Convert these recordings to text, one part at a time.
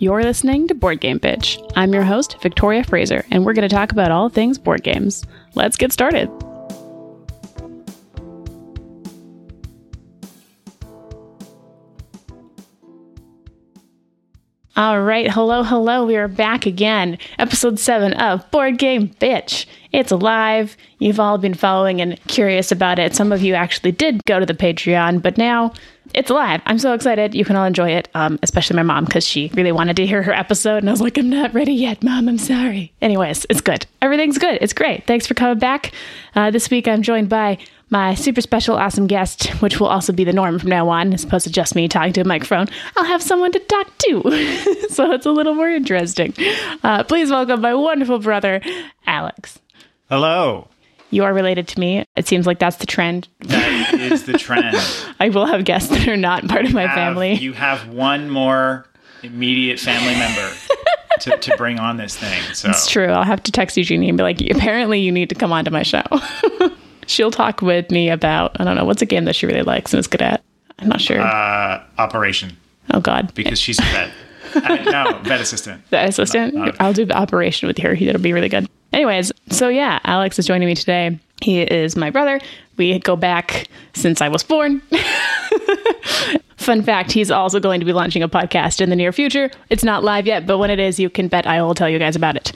You're listening to Board Game Bitch. I'm your host, Victoria Fraser, and we're going to talk about all things board games. Let's get started. All right, hello, hello. We are back again. Episode 7 of Board Game Bitch. It's alive. You've all been following and curious about it. Some of you actually did go to the Patreon, but now it's alive. I'm so excited. You can all enjoy it, um, especially my mom, because she really wanted to hear her episode. And I was like, I'm not ready yet, mom. I'm sorry. Anyways, it's good. Everything's good. It's great. Thanks for coming back. Uh, this week, I'm joined by my super special, awesome guest, which will also be the norm from now on, as opposed to just me talking to a microphone. I'll have someone to talk to. so it's a little more interesting. Uh, please welcome my wonderful brother, Alex. Hello. You are related to me. It seems like that's the trend. That is the trend. I will have guests that are not part of my Have- family. You have one more immediate family member to, to bring on this thing. So It's true. I'll have to text Eugenie and be like, apparently you need to come onto my show. She'll talk with me about, I don't know, what's a game that she really likes and is good at? I'm not sure. uh, Operation, oh, God. because she's a vet. No, vet assistant. The assistant? Uh, uh, I'll do the operation with her. He that'll be really good. Anyways, so yeah, Alex is joining me today. He is my brother. We go back since I was born. Fun fact, he's also going to be launching a podcast in the near future. It's not live yet, but when it is, you can bet I will tell you guys about it.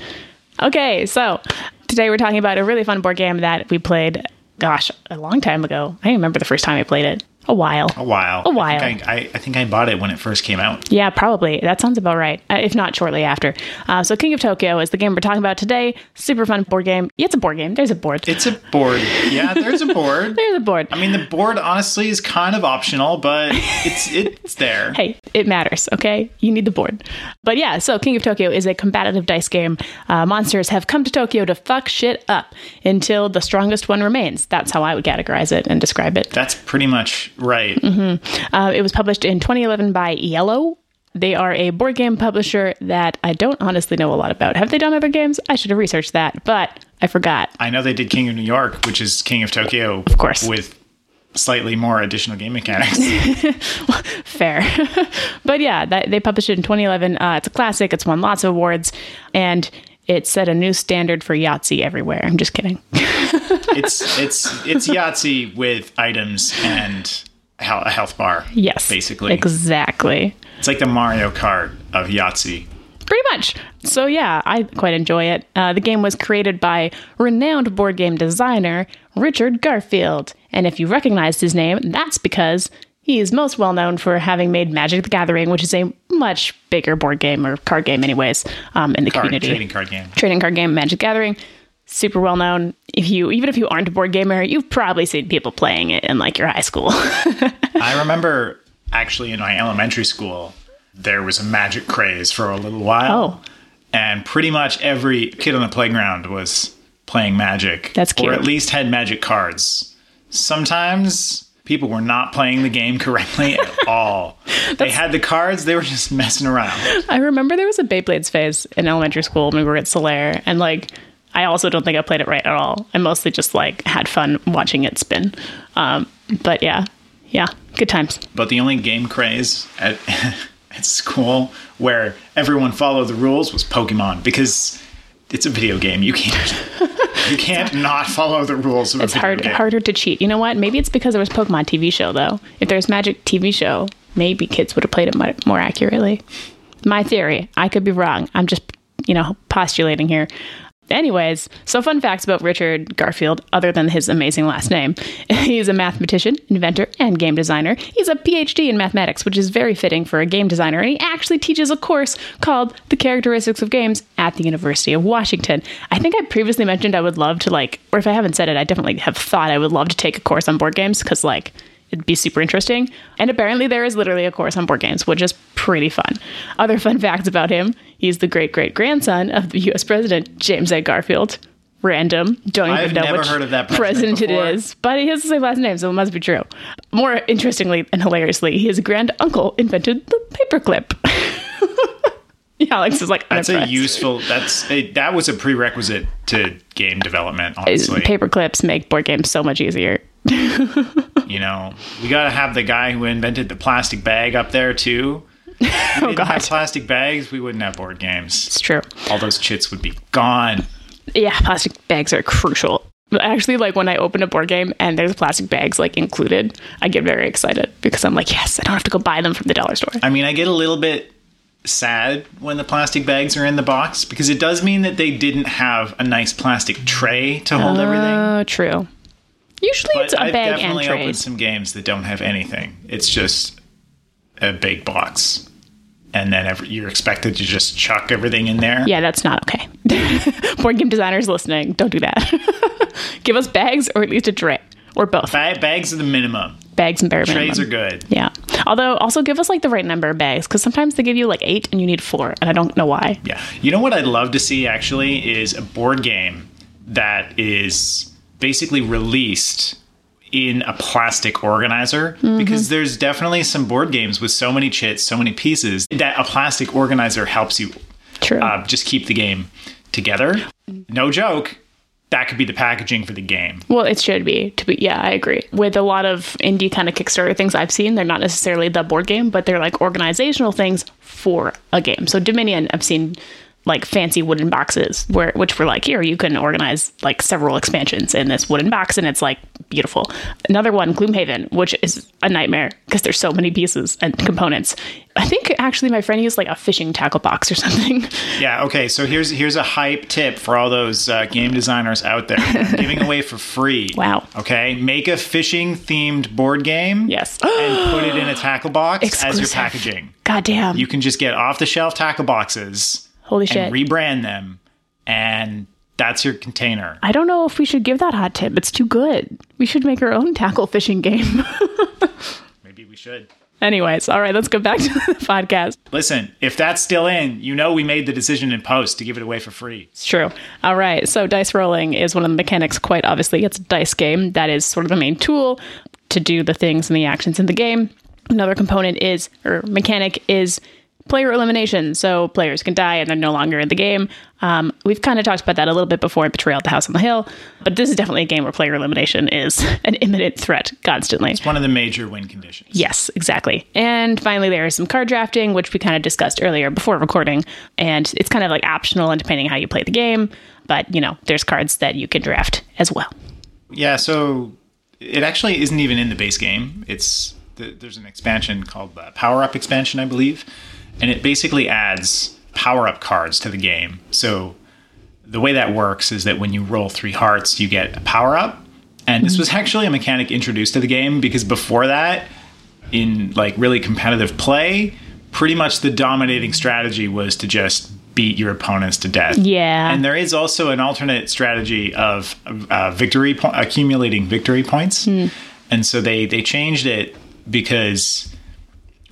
Okay, so today we're talking about a really fun board game that we played, gosh, a long time ago. I remember the first time I played it. A while. A while. A while. I think I, I, I think I bought it when it first came out. Yeah, probably. That sounds about right. Uh, if not shortly after. Uh, so, King of Tokyo is the game we're talking about today. Super fun board game. Yeah, it's a board game. There's a board. It's a board. Yeah, there's a board. There's a board. I mean, the board honestly is kind of optional, but it's it's there. hey, it matters, okay? You need the board. But yeah, so King of Tokyo is a combative dice game. Uh, monsters have come to Tokyo to fuck shit up until the strongest one remains. That's how I would categorize it and describe it. That's pretty much right. Uh, it was published in 2011 by IELLO. They are a board game publisher that I don't honestly know a lot about. Have they done other games? I should have researched that, but I forgot. I know they did King of New York, which is King of Tokyo, Of course. with slightly more additional game mechanics. Fair. but yeah, that, they published it in 2011. Uh, it's a classic. It's won lots of awards, and it set a new standard for Yahtzee everywhere. I'm just kidding. it's it's it's Yahtzee with items and a health bar. yes. basically, Exactly. it's like the Mario Kart of Yahtzee. Pretty much. So yeah, I quite enjoy it. Uh, the game was created by renowned board game designer Richard Garfield, and if you recognized his name, that's because he is most well known for having made Magic the Gathering, which is a much bigger board game or card game, anyways, um, in the Card, community. trading card game. trading card game Magic the Gathering. Super well known. If you even if you aren't a board gamer, you've probably seen people playing it in like your high school. I remember actually in my elementary school there was a magic craze for a little while. Oh. And pretty much every kid on the playground was playing magic. That's cute. Or at least had magic cards. Sometimes people were not playing the game correctly at all. they had the cards, they were just messing around. I remember there was a Beyblades phase in elementary school when we were at Solaire, and like I also don't think I played it right at all. I mostly just like had fun watching it spin. Um, but yeah, yeah, good times. But the only game craze at, at school where everyone followed the rules was Pokemon because it's a video game. You can't you can't not follow the rules of a It's video hard game. harder to cheat. You know what? Maybe it's because there was Pokemon TV show though. If there's Magic TV show, maybe kids would have played it more accurately. My theory. I could be wrong. I'm just you know postulating here. Anyways, so fun facts about Richard Garfield, other than his amazing last name. He's a mathematician, inventor, and game designer. He's a PhD in mathematics, which is very fitting for a game designer, and he actually teaches a course called The Characteristics of Games at the University of Washington. I think I previously mentioned I would love to, like, or if I haven't said it, I definitely have thought I would love to take a course on board games because, like, It'd be super interesting. And apparently, there is literally a course on board games, which is pretty fun. Other fun facts about him he's the great great grandson of the US President James A. Garfield. Random. Don't even I've know which heard of that president president it is. But he has the same last name, so it must be true. More interestingly and hilariously, his grand uncle invented the paperclip. Yeah, Alex is like, That's a useful. That's a, that was a prerequisite to game development. Honestly, Paper clips make board games so much easier. you know, we got to have the guy who invented the plastic bag up there too. We oh, didn't God. have plastic bags, we wouldn't have board games. It's true. All those chits would be gone. Yeah, plastic bags are crucial. Actually, like when I open a board game and there's plastic bags like included, I get very excited because I'm like, yes, I don't have to go buy them from the dollar store. I mean, I get a little bit sad when the plastic bags are in the box because it does mean that they didn't have a nice plastic tray to hold oh, everything. Oh, true. Usually it's But a I've bag and definitely opened some games that don't have anything. It's just a big box. And then every, you're expected to just chuck everything in there. Yeah, that's not okay. board game designers listening, don't do that. Give us bags or at least a tray or both. Ba- bags are the minimum. Bags and bare minimum. Trays are good. Yeah. Although also give us like the right number of bags because sometimes they give you like eight and you need four and I don't know why. Yeah. You know what I'd love to see actually is a board game that is basically released in a plastic organizer Mm-hmm. because there's definitely some board games with so many chits, so many pieces that a plastic organizer helps you True. uh, just keep the game together. No joke. That could be the packaging for the game. Well, it should be. To be, yeah, I agree. With a lot of indie kind of Kickstarter things I've seen, they're not necessarily the board game, but they're like organizational things for a game. So Dominion, I've seen like fancy wooden boxes where which were like here you can organize like several expansions in this wooden box and it's like beautiful another one gloomhaven which is a nightmare because there's so many pieces and components i think actually my friend used like a fishing tackle box or something Yeah. Okay. So here's here's a hype tip for all those uh, game designers out there giving away for free. Wow. Okay. Make a fishing themed board game. yes And put it in a tackle box as your packaging. god damn You can just get off the shelf tackle boxes holy shit and rebrand them, and that's your container. I don't know if we should give that hot tip. It's too good. We should make our own tackle fishing game. Maybe we should. Anyways, all right, let's go back to the podcast. Listen, if that's still in, you know we made the decision in post to give it away for free. It's true. All right, so dice rolling is one of the mechanics, quite obviously. It's a dice game. That is sort of the main tool to do the things and the actions in the game. Another component is, or mechanic is, player elimination. So players can die and they're no longer in the game. Um, we've kind of talked about that a little bit before in Betrayal at the House on the Hill, but this is definitely a game where player elimination is an imminent threat constantly. It's one of the major win conditions. Yes, exactly. And finally, there is some card drafting, which we kind of discussed earlier before recording. And it's kind of like optional and depending how you play the game. But, you know, there's cards that you can draft as well. Yeah, so it actually isn't even in the base game. It's the, there's an expansion called the Power Up expansion, I believe, and it basically adds power up cards to the game. So the way that works is that when you roll three hearts, you get a power up. And this was actually a mechanic introduced to the game because before that, in like really competitive play, pretty much the dominating strategy was to just beat your opponents to death. Yeah. And there is also an alternate strategy of uh, victory po- accumulating victory points. And so they they changed it because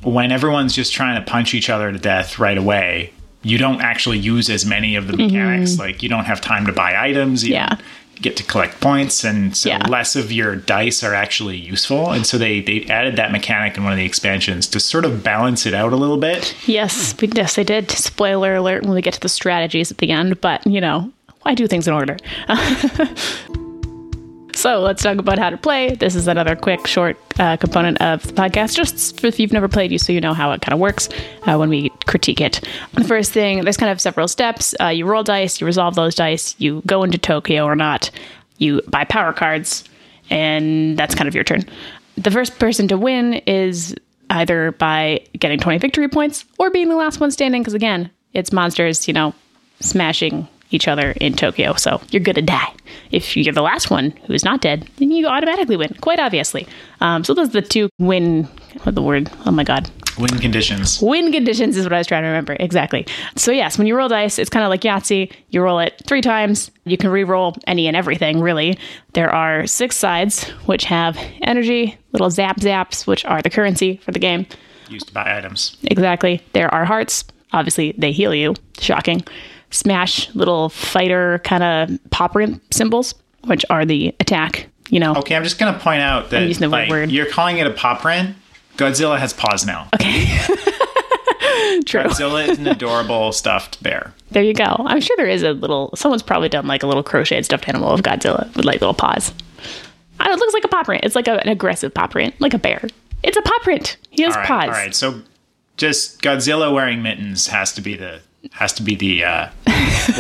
when everyone's just trying to punch each other to death right away, you don't actually use as many of the mm-hmm. mechanics. Like you don't have time to buy items. You Yeah. get to collect points and so Yeah. less of your dice are actually useful and so they they added that mechanic in one of the expansions to sort of balance it out a little bit yes, yes, they did. Spoiler alert when we get to the strategies at the end. But, you know, I do things in order. So let's talk about how to play. This is another quick, short uh, component of the podcast, just if you've never played, you so you know how it kind of works uh, when we critique it. The first thing, there's kind of several steps. Uh, you roll dice, you resolve those dice, you go into Tokyo or not, you buy power cards, and that's kind of your turn. The first person to win is either by getting 20 victory points or being the last one standing, because again, it's monsters, you know, smashing each other in Tokyo. So you're going to die. If you're the last one who's not dead, then you automatically win, quite obviously. Um, so those are the two win, what the word? Oh my God. win conditions Win conditions is what I was trying to remember. Exactly. So yes, when you roll dice, it's kind of like Yahtzee. You roll it three times. You can re-roll any and everything, really. There are six sides, which have energy, little zap zaps, which are the currency for the game. used to buy items Exactly. There are hearts. Obviously, they heal you. Shocking. Smash, little fighter kind of pop rim symbols, which are the attack. You know. okay i'm just gonna point out that using the like, word. you're calling it a pop print godzilla has paws now Okay. True. godzilla is an adorable stuffed bear There you go. I'm sure there is a little. Someone's probably done like a little crocheted stuffed animal of Godzilla with like little paws. I know, it looks like a paw print. It's like a, an aggressive paw print, like a bear. It's a paw print. He has all right paws. all right so Just Godzilla wearing mittens has to be the has to be the uh,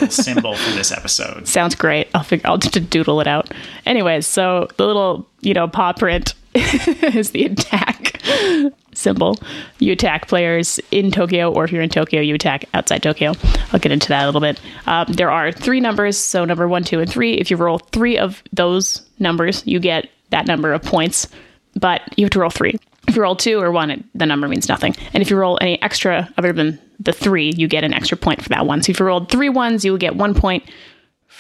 symbol for this episode. Sounds great. I'll figure. I'll just doodle it out. Anyways, so the little you know paw print is the attack symbol. You attack players in Tokyo, or if you're in Tokyo, you attack outside Tokyo. I'll get into that a little bit. Um, there are three numbers, so number one, two, and three. If you roll three of those numbers, you get that number of points, but you have to roll three. If you roll two or one, it, the number means nothing. And if you roll any extra other than the three, you get an extra point for that one. So if you rolled three ones, you would get one point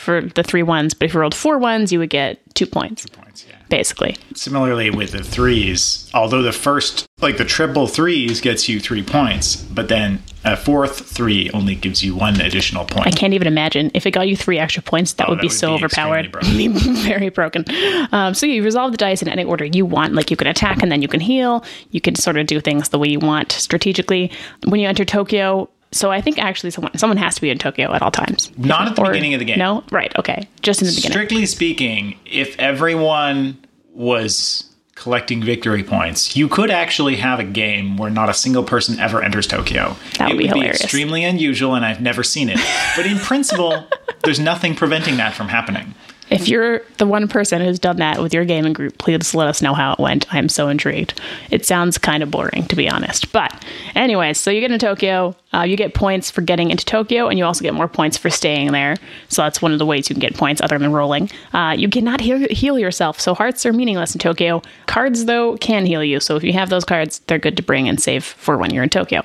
for the three ones. But if you rolled four ones, you would get two points, Points, yeah. basically. Similarly with the threes, although the first, like the triple threes, gets you three points, but then a fourth three only gives you one additional point. I can't even imagine if it got you three extra points. That Oh, would that be would so be overpowered. be very broken. Um, so you resolve the dice in any order you want. Like you can attack and then you can heal. You can sort of do things the way you want strategically. When you enter Tokyo, so I think actually someone someone has to be in Tokyo at all times. Not at the Or- beginning of the game. No, right? Okay, just in the beginning. Strictly speaking, if everyone was collecting victory points, you could actually have a game where not a single person ever enters Tokyo. That would it be would hilarious. be extremely unusual, and I've never seen it. But in principle, there's nothing preventing that from happening. If you're the one person who's done that with your gaming group, please let us know how it went. I'm so intrigued. It sounds kind of boring, to be honest. But, anyways, so you get into Tokyo. Uh, you get points for getting into Tokyo, and you also get more points for staying there. So that's one of the ways you can get points other than rolling. Uh, you cannot heal, heal yourself, so hearts are meaningless in Tokyo. Cards, though, can heal you. So if you have those cards, they're good to bring and save for when you're in Tokyo.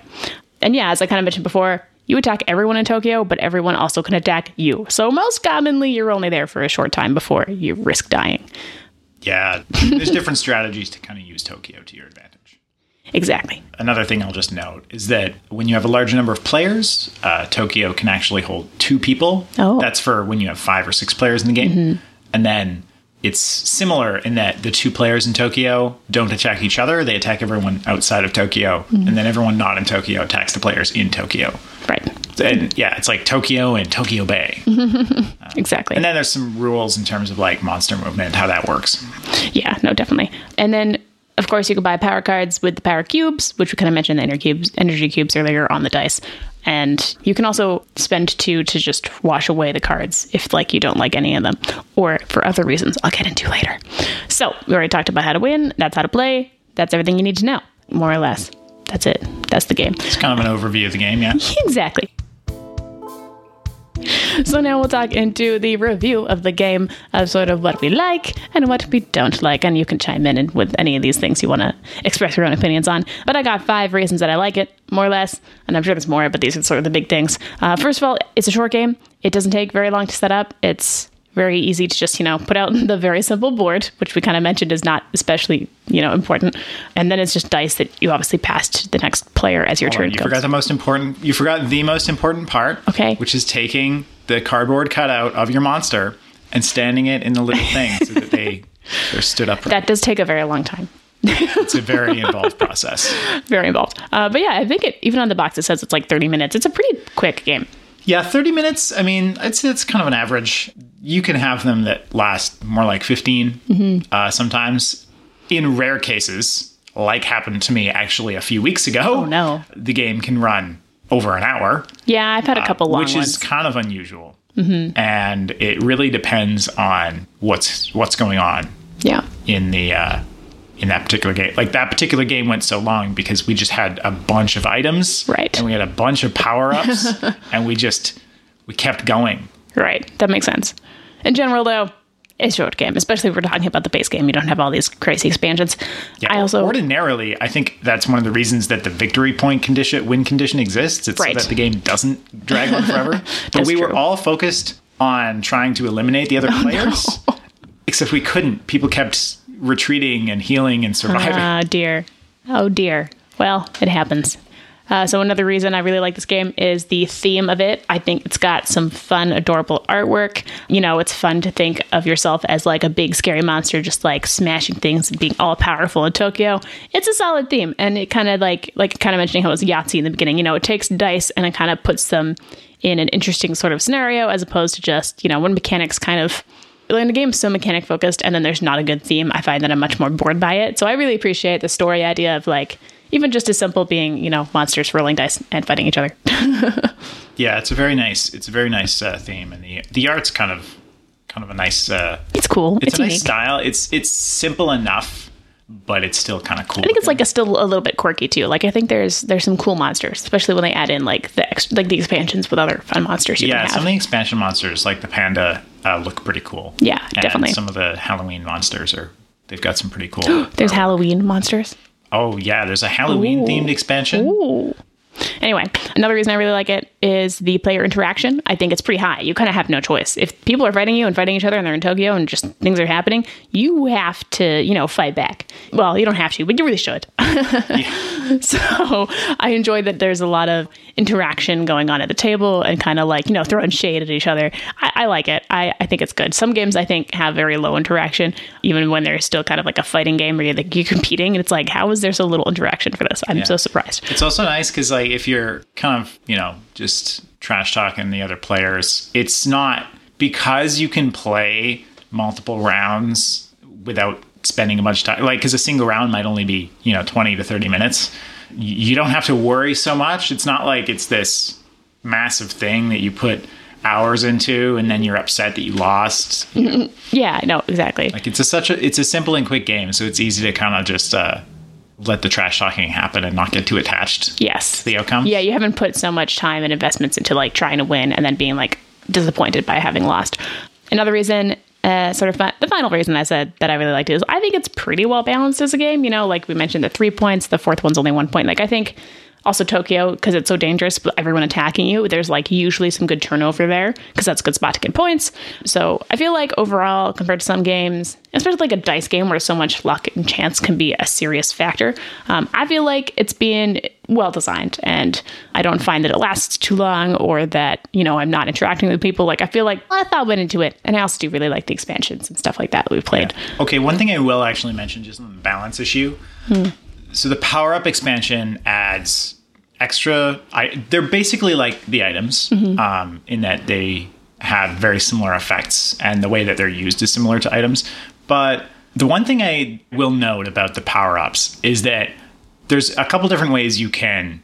And yeah, as I kind of mentioned before, you attack everyone in Tokyo, but everyone also can attack you. So most commonly, you're only there for a short time before you risk dying. Yeah, there's different strategies to kind of use Tokyo to your advantage. Exactly. Another thing I'll just note is that when you have a large number of players, uh, Tokyo can actually hold two people. Oh. That's for when you have five or six players in the game. And then it's similar in that the two players in Tokyo don't attack each other, they attack everyone outside of Tokyo. Mm-hmm. And then everyone not in Tokyo attacks the players in Tokyo. Right. And yeah, it's like Tokyo and Tokyo Bay. Exactly. And then there's some rules in terms of like monster movement, how that works. yeah, no, definitely. And then, of course, you can buy power cards with the power cubes, which we kind of mentioned the energy cubes, energy cubes earlier on the dice. And you can also spend two to just wash away the cards if, like, you don't like any of them, or for other reasons I'll get into later. So we already talked about how to win. That's how to play. That's everything you need to know, more or less. That's it. That's the game. It's kind of an overview of the game, yeah. Exactly. So now we'll talk into the review of the game of sort of what we like and what we don't like. And you can chime in with any of these things you want to express your own opinions on. But I got five reasons that I like it, more or less. And I'm sure there's more, but these are sort of the big things. Uh, first of all, it's a short game. It doesn't take very long to set up. It's very easy to just, you know, put out the very simple board, which we kind of mentioned is not especially, you know, important. And then it's just dice that you obviously pass to the next player as your Hold turn on, you goes. forgot the most important. You forgot the most important part. Okay. Which is taking the cardboard cutout of your monster and standing it in the little thing so that they they're stood up. that does take a very long time. It's a very involved process. very involved. Uh, but yeah, I think it even on the box it says it's like 30 minutes. It's a pretty quick game. Yeah, thirty minutes. I mean, it's it's kind of an average. You can have them that last more like 15 Mm-hmm. uh, sometimes. In rare cases, like happened to me actually a few weeks ago. Oh, no. The game can run over an hour. Yeah, I've had a couple long Uh, which ones. is kind of unusual. And it really depends on what's what's going on yeah, in the uh, in that particular game. Like that particular game went so long because we just had a bunch of items, Right. And we had a bunch of power ups, and we just we kept going. right. That makes sense. In general, though, it's a short game, especially if we're talking about the base game. You don't have all these crazy expansions. Yeah, I also ordinarily, I think that's one of the reasons that the victory point condition, win condition exists. It's Right. so that the game doesn't drag on forever. but we were all focused on trying to eliminate the other oh, players, except we couldn't. People kept retreating and healing and surviving. Oh dear. Oh dear. Well, it happens. Uh, so another reason I really like this game is the theme of it. I think it's got some fun, adorable artwork. You know, it's fun to think of yourself as like a big scary monster, just like smashing things and being all powerful in Tokyo. It's a solid theme, and it kind of like like kind of mentioning how it was Yahtzee in the beginning. You know, it takes dice and it kind of puts them in an interesting sort of scenario as opposed to just you know when mechanics kind of when the game's so mechanic focused and then there's not a good theme, I find that I'm much more bored by it. So I really appreciate the story idea of like, even just as simple being you know monsters rolling dice and fighting each other. Yeah, it's a very nice. It's a very nice uh, theme, and the the art's kind of kind of a nice. Uh, it's cool. it's, It's, a nice style. It's it's simple enough, but it's still kind of cool. I think it's like a still a little bit quirky too. Like I think there's there's some cool monsters, especially when they add in like the ex- like the expansions with other fun monsters you yeah. Some of the expansion monsters, like the panda, uh, look pretty cool. Yeah, and definitely. Some of the Halloween monsters are. They've got some pretty cool. There's Halloween monsters. oh yeah, there's a Halloween themed expansion. Ooh. Anyway, another reason I really like it is the player interaction. I think it's pretty high. You kind of have no choice. If people are fighting you and fighting each other and they're in Tokyo and just things are happening, you have to, you know, fight back. Well, you don't have to, but you really should. So I enjoy that there's a lot of interaction going on at the table and kind of like, you know, throwing shade at each other. I, I like it. I, I think it's good. Some games I think have very low interaction, even when they're still kind of like a fighting game where you're, like, you're competing. And it's like, how is there so little interaction for this? I'm so surprised. It's also nice because like if you're kind of you know just trash talking the other players, it's not because you can play multiple rounds without spending a bunch of time. Like because a single round might only be you know twenty to thirty minutes. You don't have to worry so much. It's not like it's this massive thing that you put hours into and then you're upset that you lost. Yeah, no, exactly. Like it's a such a it's a simple and quick game, so it's easy to kind of just uh, let the trash talking happen and not get too attached yes. to the outcome. Yeah, you haven't put so much time and investments into like trying to win and then being like disappointed by having lost. Another reason, uh, sort of the final reason I said that I really liked it is I think it's pretty well balanced as a game. You know, like we mentioned the three points, the fourth one's only one point. Like I think also Tokyo because it's so dangerous, but everyone attacking you, there's like usually some good turnover there because that's a good spot to get points. So I feel like overall, compared to some games, especially like a dice game where so much luck and chance can be a serious factor, um, I feel like it's being well designed and I don't find that it lasts too long or that, you know, I'm not interacting with people. Like I feel like a lot of thought went into it. And I also do really like the expansions and stuff like that that we played. Okay, one thing I will actually mention just on the balance issue. So the power up expansion adds extra. I, they're basically like the items mm-hmm. um, in that they have very similar effects and the way that they're used is similar to items. But the one thing I will note about the power ups is that there's a couple different ways you can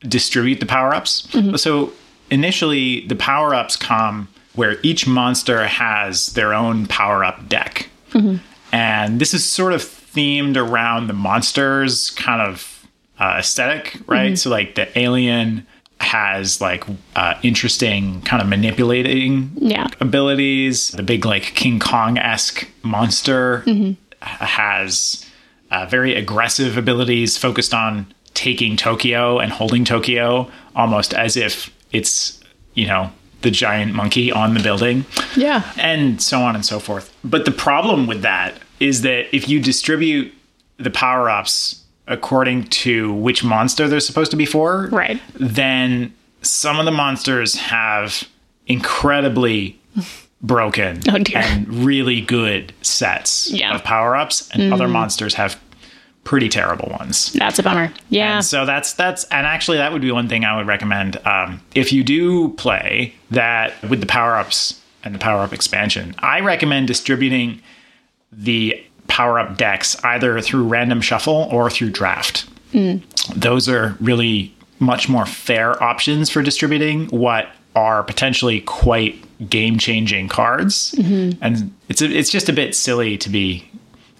distribute the power ups. Mm-hmm. So initially, the power ups come where each monster has their own power up deck. Mm-hmm. And this is sort of themed around the monsters kind of uh, aesthetic, right? So, like, the alien has like uh, interesting kind of manipulating Yeah. abilities. The big like King Kong esque monster h- has uh, very aggressive abilities focused on taking Tokyo and holding Tokyo, almost as if it's you know the giant monkey on the building Yeah. and so on and so forth. But the problem with that is that if you distribute the power ups according to which monster they're supposed to be for, Right. then some of the monsters have incredibly broken Oh, and really good sets Yeah. of power ups, and other mm-hmm. monsters have pretty terrible ones. That's a bummer. Yeah. And so that's that's and actually that would be one thing I would recommend um, if you do play that with the power ups and the power up expansion. I recommend distributing the power up decks either through random shuffle or through draft. Those are really much more fair options for distributing what are potentially quite game changing cards, and it's a, it's just a bit silly to be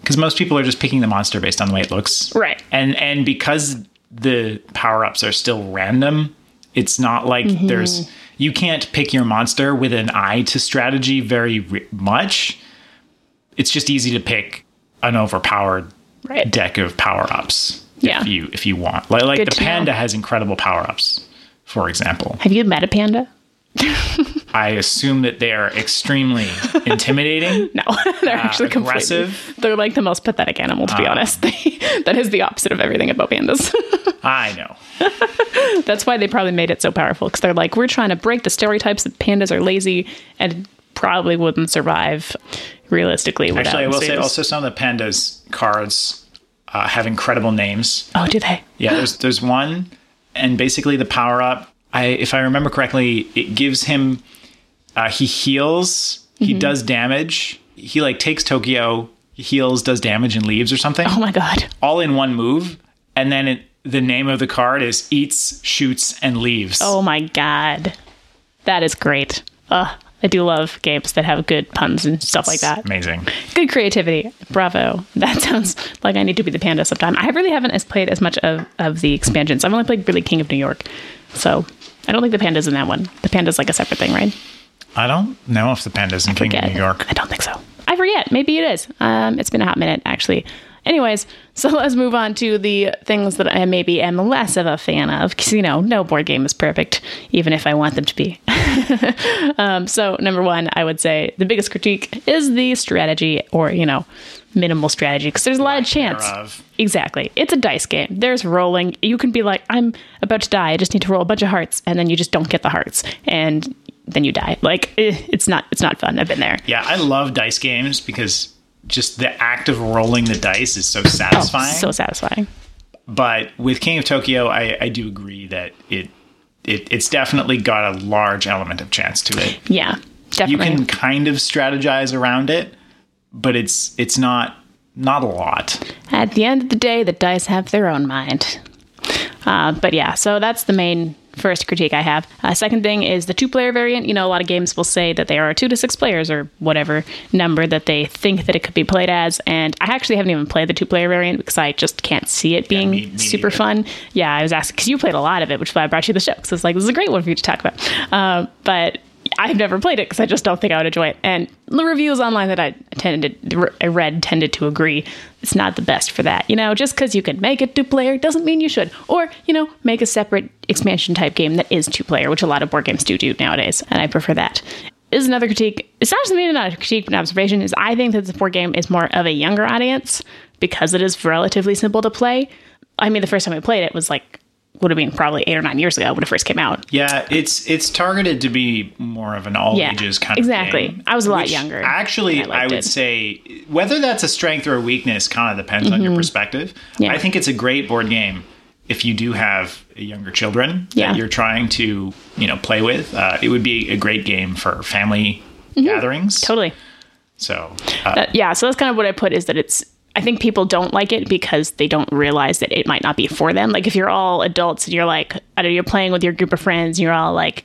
because most people are just picking the monster based on the way it looks, Right. And and because the power ups are still random, it's not like mm-hmm. there's you can't pick your monster with an eye to strategy very re- much. It's just easy to pick an overpowered Right. deck of power ups. Yeah. If you if you want, like like Good the to know. panda has incredible power ups, for example. Have you met a panda? I assume that they are extremely intimidating. No, they're actually completely. aggressive? They're like the most pathetic animal, to be honest. that is the opposite of everything about pandas. I know. That's why they probably made it so powerful because they're like, we're trying to break the stereotypes that pandas are lazy and probably wouldn't survive realistically. Actually, I will say also some of the pandas cards uh, have incredible names. Oh, do they? Yeah, there's there's one, and basically the power up. I if I remember correctly, it gives him. Uh, he heals. Mm-hmm. He does damage. He like takes Tokyo. He heals, does damage, and leaves or something. Oh my god. all in one move, and then it the name of the card is Eats, Shoots, and Leaves. Oh my god. That is great. Ugh, I do love games that have good puns and stuff like that. Amazing. Good creativity. Bravo. That sounds like I need to be the panda sometime. I really haven't as played as much of, of the expansions. I've only played really King of New York. So I don't think the panda's in that one. The panda's like a separate thing, right? I don't know if the panda's in King of New York. I don't think so. I forget. Maybe it is. Um, it's been a hot minute, actually. Anyways, so let's move on to the things that I maybe am less of a fan of. Because, you know, no board game is perfect, even if I want them to be. um, so, number one, I would say the biggest critique is the strategy or, you know, minimal strategy. Because there's a lot of chance. Thereof. Exactly. It's a dice game. There's rolling. You can be like, I'm about to die. I just need to roll a bunch of hearts. And then you just don't get the hearts. And then you die. Like, eh, it's not, it's not fun. I've been there. Yeah, I love dice games because just the act of rolling the dice is so satisfying. Oh, So satisfying. but with King of Tokyo, I, I do agree that it, it it's definitely got a large element of chance to it. Yeah, definitely. You can kind of strategize around it, but it's it's not not a lot. At the end of the day, the dice have their own mind. Uh, but yeah, so that's the main first critique I have. Uh, second thing is the two player variant. You know, a lot of games will say that they are two to six players or whatever number that they think that it could be played as. And I actually haven't even played the two player variant because I just can't see it being me- me super neither. fun. Yeah, I was asking because you played a lot of it, which is why I brought you the show. Because it's like, this is a great one for you to talk about. Uh, but I've never played it because I just don't think I would enjoy it. And the reviews online that I tended, I read tended to agree it's not the best for that. You know, just because you can make it two player doesn't mean you should. Or you know, make a separate expansion type game that is two player, which a lot of board games do do nowadays, and I prefer that. Is another critique. It's not just maybe not a critique, but an observation. Is I think that the board game is more of a younger audience because it is relatively simple to play. I mean, the first time I played it was like would have been probably eight or nine years ago when it first came out. Yeah, it's it's targeted to be more of an all Yeah, ages kind exactly. of game. Exactly. I was a lot younger, Actually, I I, would it. say whether that's a strength or a weakness kind of depends on your perspective. Mm-hmm. Yeah. I think it's a great board game if you do have younger children Yeah. that you're trying to you know play with. Uh, it would be a great game for family gatherings. Mm-hmm. Totally. So uh, Uh, yeah, so that's kind of what I put is that it's. I think people don't like it because they don't realize that it might not be for them. Like if you're all adults and you're like, I don't know, you're playing with your group of friends, you're all like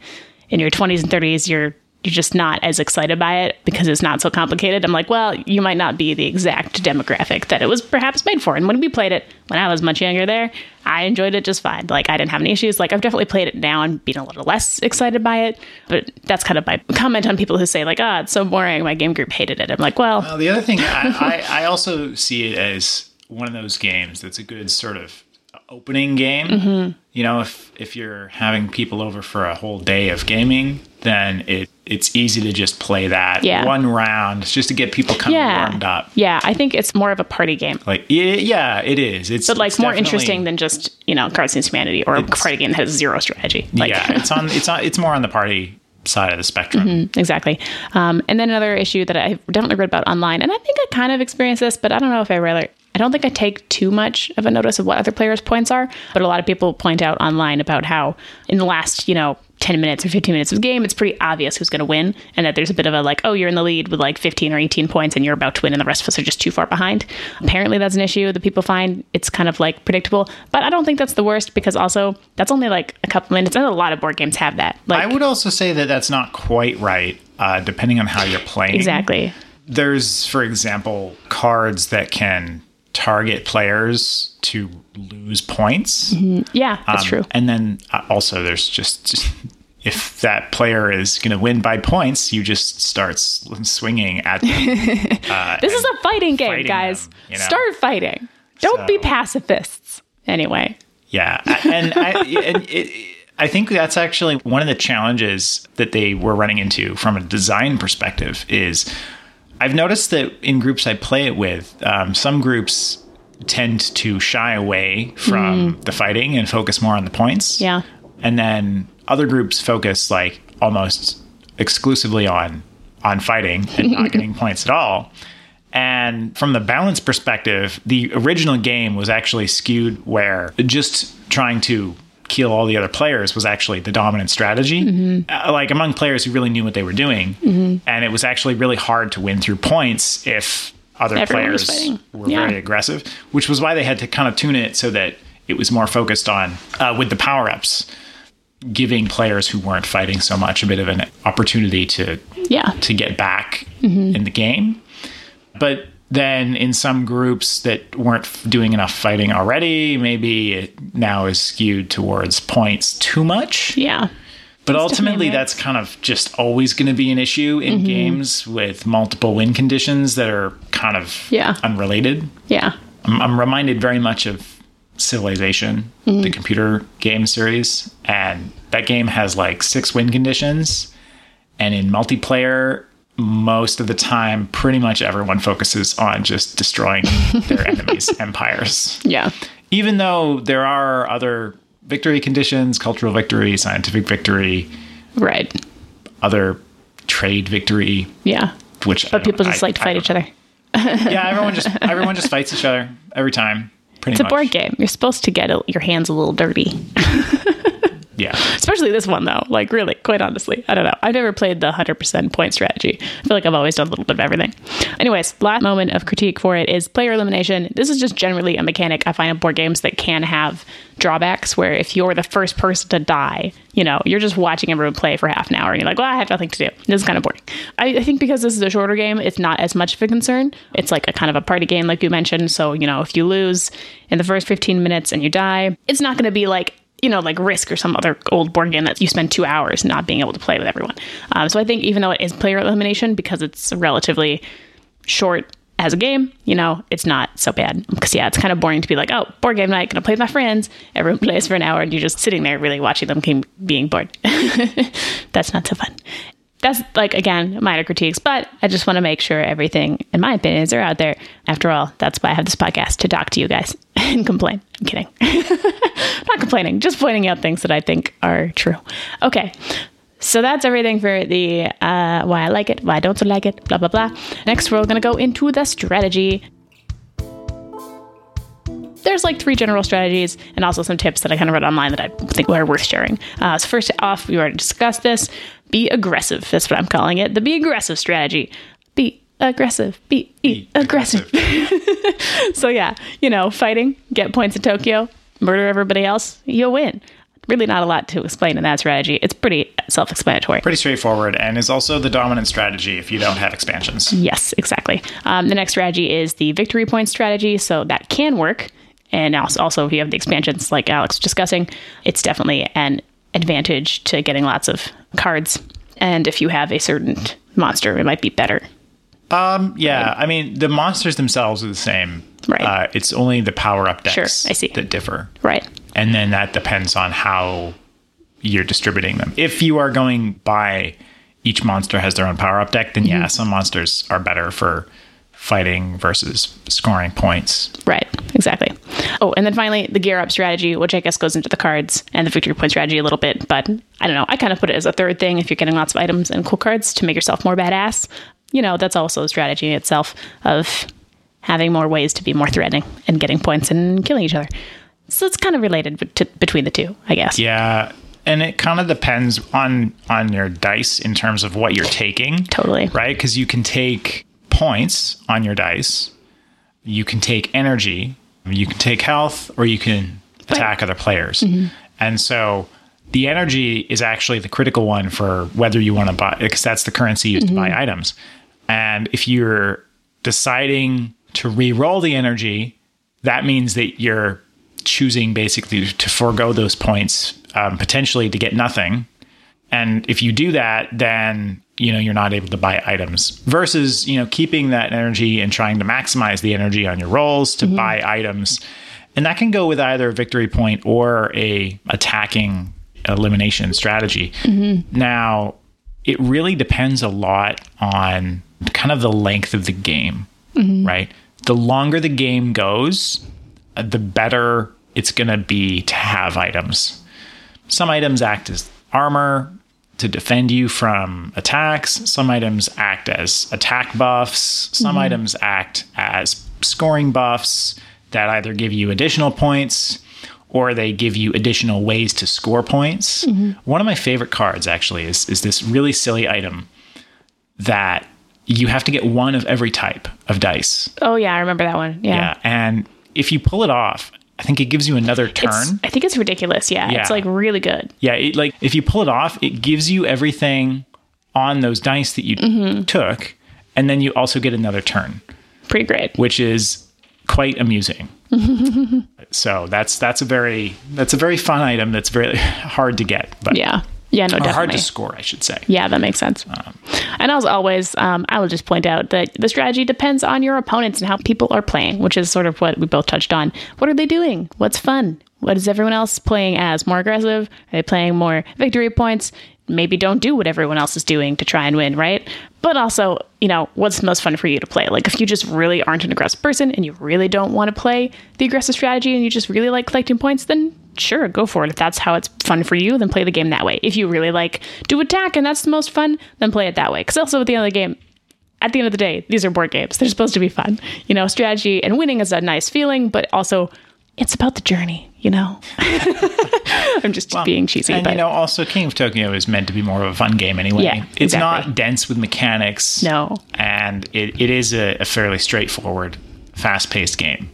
in your 20s and 30s, you're you're just not as excited by it because it's not so complicated. I'm like, well, you might not be the exact demographic that it was perhaps made for. And when we played it when I was much younger there, I enjoyed it just fine. Like I didn't have any issues. Like I've definitely played it now and been a little less excited by it. But that's kind of my comment on people who say like, ah, it's so boring. My game group hated it. I'm like, well, Well, the other thing, I, I, I also see it as one of those games that's a good sort of opening game. Mm-hmm. You know, if if you're having people over for a whole day of gaming, then it it's easy to just play that Yeah. one round just to get people kind yeah, of warmed up. Yeah, I think it's more of a party game, Like, yeah, yeah, it is. It's but like it's more interesting than just you know Cards Against Humanity or a party game that has zero strategy. Like, yeah, it's on. It's on. It's more on the party side of the spectrum. exactly. Um, and then another issue that I definitely read about online, and I think I kind of experienced this, but I don't know if I really. I don't think I take too much of a notice of what other players' points are, but a lot of people point out online about how in the last, you know, 10 minutes or 15 minutes of the game, it's pretty obvious who's going to win, and that there's a bit of a like, oh, you're in the lead with like 15 or 18 points and you're about to win, and the rest of us are just too far behind. Apparently, that's an issue that people find it's kind of like predictable, but I don't think that's the worst because also that's only like a couple minutes, and a lot of board games have that. Like, I would also say that that's not quite right, uh, depending on how you're playing. exactly. there's for example cards that can target players to lose points Yeah, that's Um, true. and then uh, also there's just, if that player is going to win by points you just start swinging at them This is a fighting game, fighting guys. them, you know? Start fighting. Don't be pacifists. Anyway, Yeah, and I, and it, I think that's actually one of the challenges that they were running into from a design perspective. Is I've noticed that in groups I play it with, um, some groups tend to shy away from the fighting and focus more on the points. yeah. and then other groups focus like almost exclusively on on fighting and not getting points at all. And from the balance perspective, the original game was actually skewed where just trying to kill all the other players was actually the dominant strategy. Uh, like among players who really knew what they were doing. And it was actually really hard to win through points if other Everyone players were Yeah. very aggressive, which was why they had to kind of tune it so that it was more focused on uh, with the power ups, giving players who weren't fighting so much a bit of an opportunity to Yeah. to get back in the game. But then in some groups that weren't doing enough fighting already, maybe it now is skewed towards points too much. Yeah. But ultimately, that's kind of just always going to be an issue in games with multiple win conditions that are kind of Yeah. unrelated. Yeah. I'm, I'm reminded very much of Civilization, the computer game series, and that game has like six win conditions. And in multiplayer, most of the time, pretty much everyone focuses on just destroying their enemies' empires. Yeah. Even though there are other victory conditions, cultural victory, scientific victory, Right. other trade victory, Yeah. which But people just like to fight each other. Yeah, everyone just everyone just fights each other every time. Pretty It's a board game. You're supposed to get a, your hands a little dirty. Yeah. Especially this one, though. Like, really, quite honestly. I don't know. I've never played the 100% point strategy. I feel like I've always done a little bit of everything. Anyways, last moment of critique for it is player elimination. This is just generally a mechanic I find in board games that can have drawbacks where if you're the first person to die, you know, you're just watching everyone play for half an hour and you're like, well, I have nothing to do. This is kind of boring. I, I think because this is a shorter game, it's not as much of a concern. It's like a kind of a party game, like you mentioned. So, you know, if you lose in the first 15 minutes and you die, it's not going to be like, you know, like Risk or some other old board game that you spend two hours not being able to play with everyone. Um, so I think even though it is player elimination, because it's relatively short as a game, you know, it's not so bad. Because yeah, it's kind of boring to be like, oh, board game night, gonna play with my friends. Everyone plays for an hour, and you're just sitting there really watching them being bored. That's not so fun. That's like again minor critiques, but I just want to make sure everything, in my opinions, are out there. After all, that's why I have this podcast to talk to you guys and complain. I'm kidding. not complaining, just pointing out things that I think are true. Okay. So that's everything for the uh, why I like it, why I don't like it, blah, blah, blah. Next, we're going to go into the strategy. There's like three general strategies and also some tips that I kind of read online that I think are worth sharing. Uh, so, first off, we already discussed this be aggressive. That's what I'm calling it. The be aggressive strategy. Be aggressive. Be, be aggressive. so, yeah, you know, fighting, get points in Tokyo, murder everybody else, you'll win. Really, not a lot to explain in that strategy. It's pretty self explanatory. Pretty straightforward, and is also the dominant strategy if you don't have expansions. Yes, exactly. Um, the next strategy is the victory point strategy. So that can work. And also, if you have the expansions like Alex was discussing, it's definitely an advantage to getting lots of cards. And if you have a certain monster, it might be better. Um, yeah, I mean the monsters themselves are the same. Right. Uh, it's only the power up decks Sure, I see. that differ, Right. and then that depends on how you're distributing them. If you are going by each monster has their own power up deck, then Mm-hmm. yeah, some monsters are better for fighting versus scoring points. Right, exactly. Oh, and then finally, the gear up strategy, which I guess goes into the cards and the victory point strategy a little bit. But I don't know. I kind of put it as a third thing if you're getting lots of items and cool cards to make yourself more badass. You know, that's also a strategy itself of having more ways to be more threatening and getting points and killing each other. So it's kind of related to, between the two, I guess. Yeah, and it kind of depends on on your dice in terms of what you're taking. Totally. right? Because you can take points on your dice, you can take energy, you can take health, or you can attack other players. And so the energy is actually the critical one for whether you want to buy, because that's the currency used to buy items. And if you're deciding to re-roll the energy, that means that you're choosing basically to forego those points um, potentially to get nothing and if you do that then you know you're not able to buy items versus you know keeping that energy and trying to maximize the energy on your rolls to mm-hmm. buy items. And that can go with either a victory point or a attacking elimination strategy. Mm-hmm. Now it really depends a lot on kind of the length of the game mm-hmm. right? The longer the game goes the better it's going to be to have items. Some items act as armor to defend you from attacks. Some items act as attack buffs. Some mm-hmm. items act as scoring buffs that either give you additional points or they give you additional ways to score points. Mm-hmm. One of my favorite cards actually is is this really silly item that you have to get one of every type of dice. Oh, yeah, I remember that one. Yeah. Yeah. And if you pull it off, I think it gives you another turn. It's, I think it's ridiculous. Yeah, Yeah. it's like really good. yeah, it, like if you pull it off, it gives you everything on those dice that you Mm-hmm. took, and then you also get another turn, Pretty great. which is quite amusing. so that's that's a very that's a very fun item. That's very hard to get, but Yeah. Yeah, no, or hard to score, I should say. Yeah, that makes sense. and as always, um, I will just point out that the strategy depends on your opponents and how people are playing, which is sort of what we both touched on. What are they doing? What's fun? What is everyone else playing as? More aggressive? Are they playing more victory points? Maybe don't do what everyone else is doing to try and win, right? But also, you know, what's the most fun for you to play? Like, if you just really aren't an aggressive person and you really don't want to play the aggressive strategy and you just really like collecting points, then sure, go for it. If that's how it's fun for you, then play the game that way. If you really like do attack and that's the most fun, then play it that way. Because also at the end of the game, at the end of the day, these are board games. They're supposed to be fun. You know, strategy and winning is a nice feeling, but also it's about the journey, you know? I'm just being cheesy, And but you know, also King of Tokyo is meant to be more of a fun game anyway. Yeah, it's exactly. not dense with mechanics. No. and it, it is a, a fairly straightforward, fast-paced game.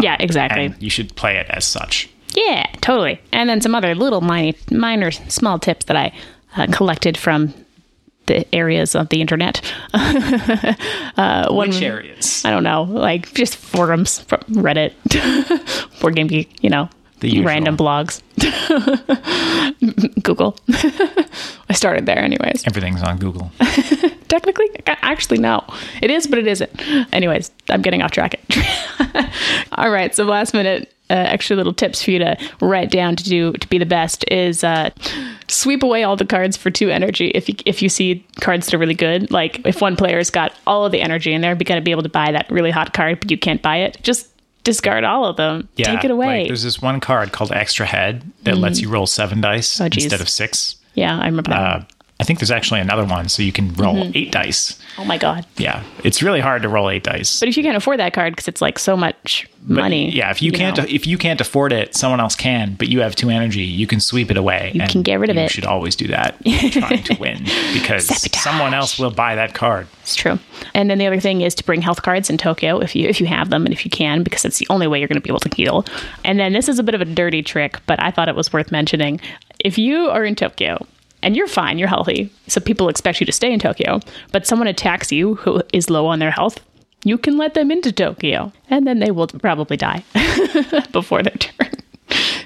yeah, exactly. And you should play it as such. Yeah, totally. And then some other little minor, minor small tips that I uh, collected from the areas of the internet. uh, one, Which areas? I don't know, like just forums from Reddit, Board Game Geek, you know, The usual. random blogs, Google. I started there, anyways. Everything's on Google. Technically, actually, no, it is, but it isn't. Anyways, I'm getting off track. All right, so last minute. Uh, extra little tips for you to write down to do to be the best is uh, sweep away all the cards for two energy if you if you see cards that are really good like if one player's got all of the energy and they're going to be able to buy that really hot card but you can't buy it just discard all of them Yeah, take it away. Like, there's this one card called Extra Head that lets you roll seven dice Oh, instead of six. yeah i remember that Uh, I think there's actually another one, so you can roll Mm-hmm. eight dice. oh my god Yeah, it's really hard to roll eight dice. but if you can't afford that card because it's like so much But, money yeah, if you, can't know. if you can't afford it, someone else can. But you have two energy, you can sweep it away. You can get rid of you it. You should always do that, trying to win, because Sabotage. someone else will buy that card. It's true. And then the other thing is to bring health cards in Tokyo if you if you have them and if you can because it's the only way you're going to be able to heal. And then this is a bit of a dirty trick, but I thought it was worth mentioning. If you are in Tokyo and you're fine, you're healthy, so people expect you to stay in Tokyo, but someone attacks you who is low on their health, you can let them into Tokyo and then they will probably die before their turn.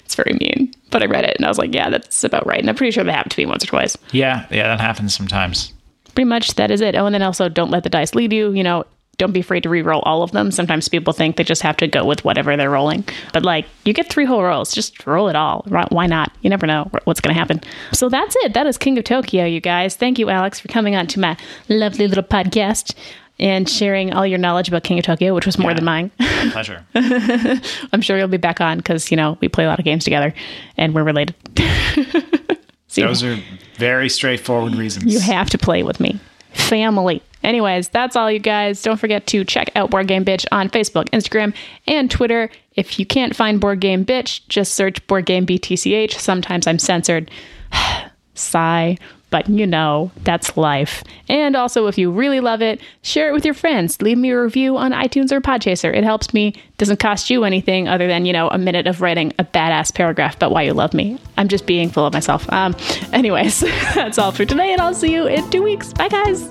It's very mean. But I read it and I was like, yeah, that's about right. And I'm pretty sure that happened to me once or twice Yeah, yeah, that happens sometimes. pretty much that is it. Oh, and then also don't let the dice lead you. You know, don't be afraid to re-roll all of them. Sometimes people think they just have to go with whatever they're rolling, but like you get three whole rolls, just roll it all. Why not? You never know what's going to happen. So that's it. That is King of Tokyo, you guys. Thank you, Alex, for coming on to my lovely little podcast and sharing all your knowledge about King of Tokyo, which was more Yeah. than mine. Pleasure. I'm sure you'll be back on because you know we play a lot of games together and we're related. See, Those are very straightforward reasons. You have to play with me. Family. Anyways, that's all, you guys. Don't forget to check out Board Game Bitch on Facebook, Instagram, and Twitter. If you can't find Board Game Bitch, just search Board Game BTCH. Sometimes I'm censored. Sigh. But you know, that's life. And also, if you really love it, share it with your friends. Leave me a review on iTunes or Podchaser. It helps me. Doesn't cost you anything other than, you know, a minute of writing a badass paragraph about why you love me. I'm just being full of myself. Um, anyways, that's all for today, and I'll see you in two weeks. Bye, guys.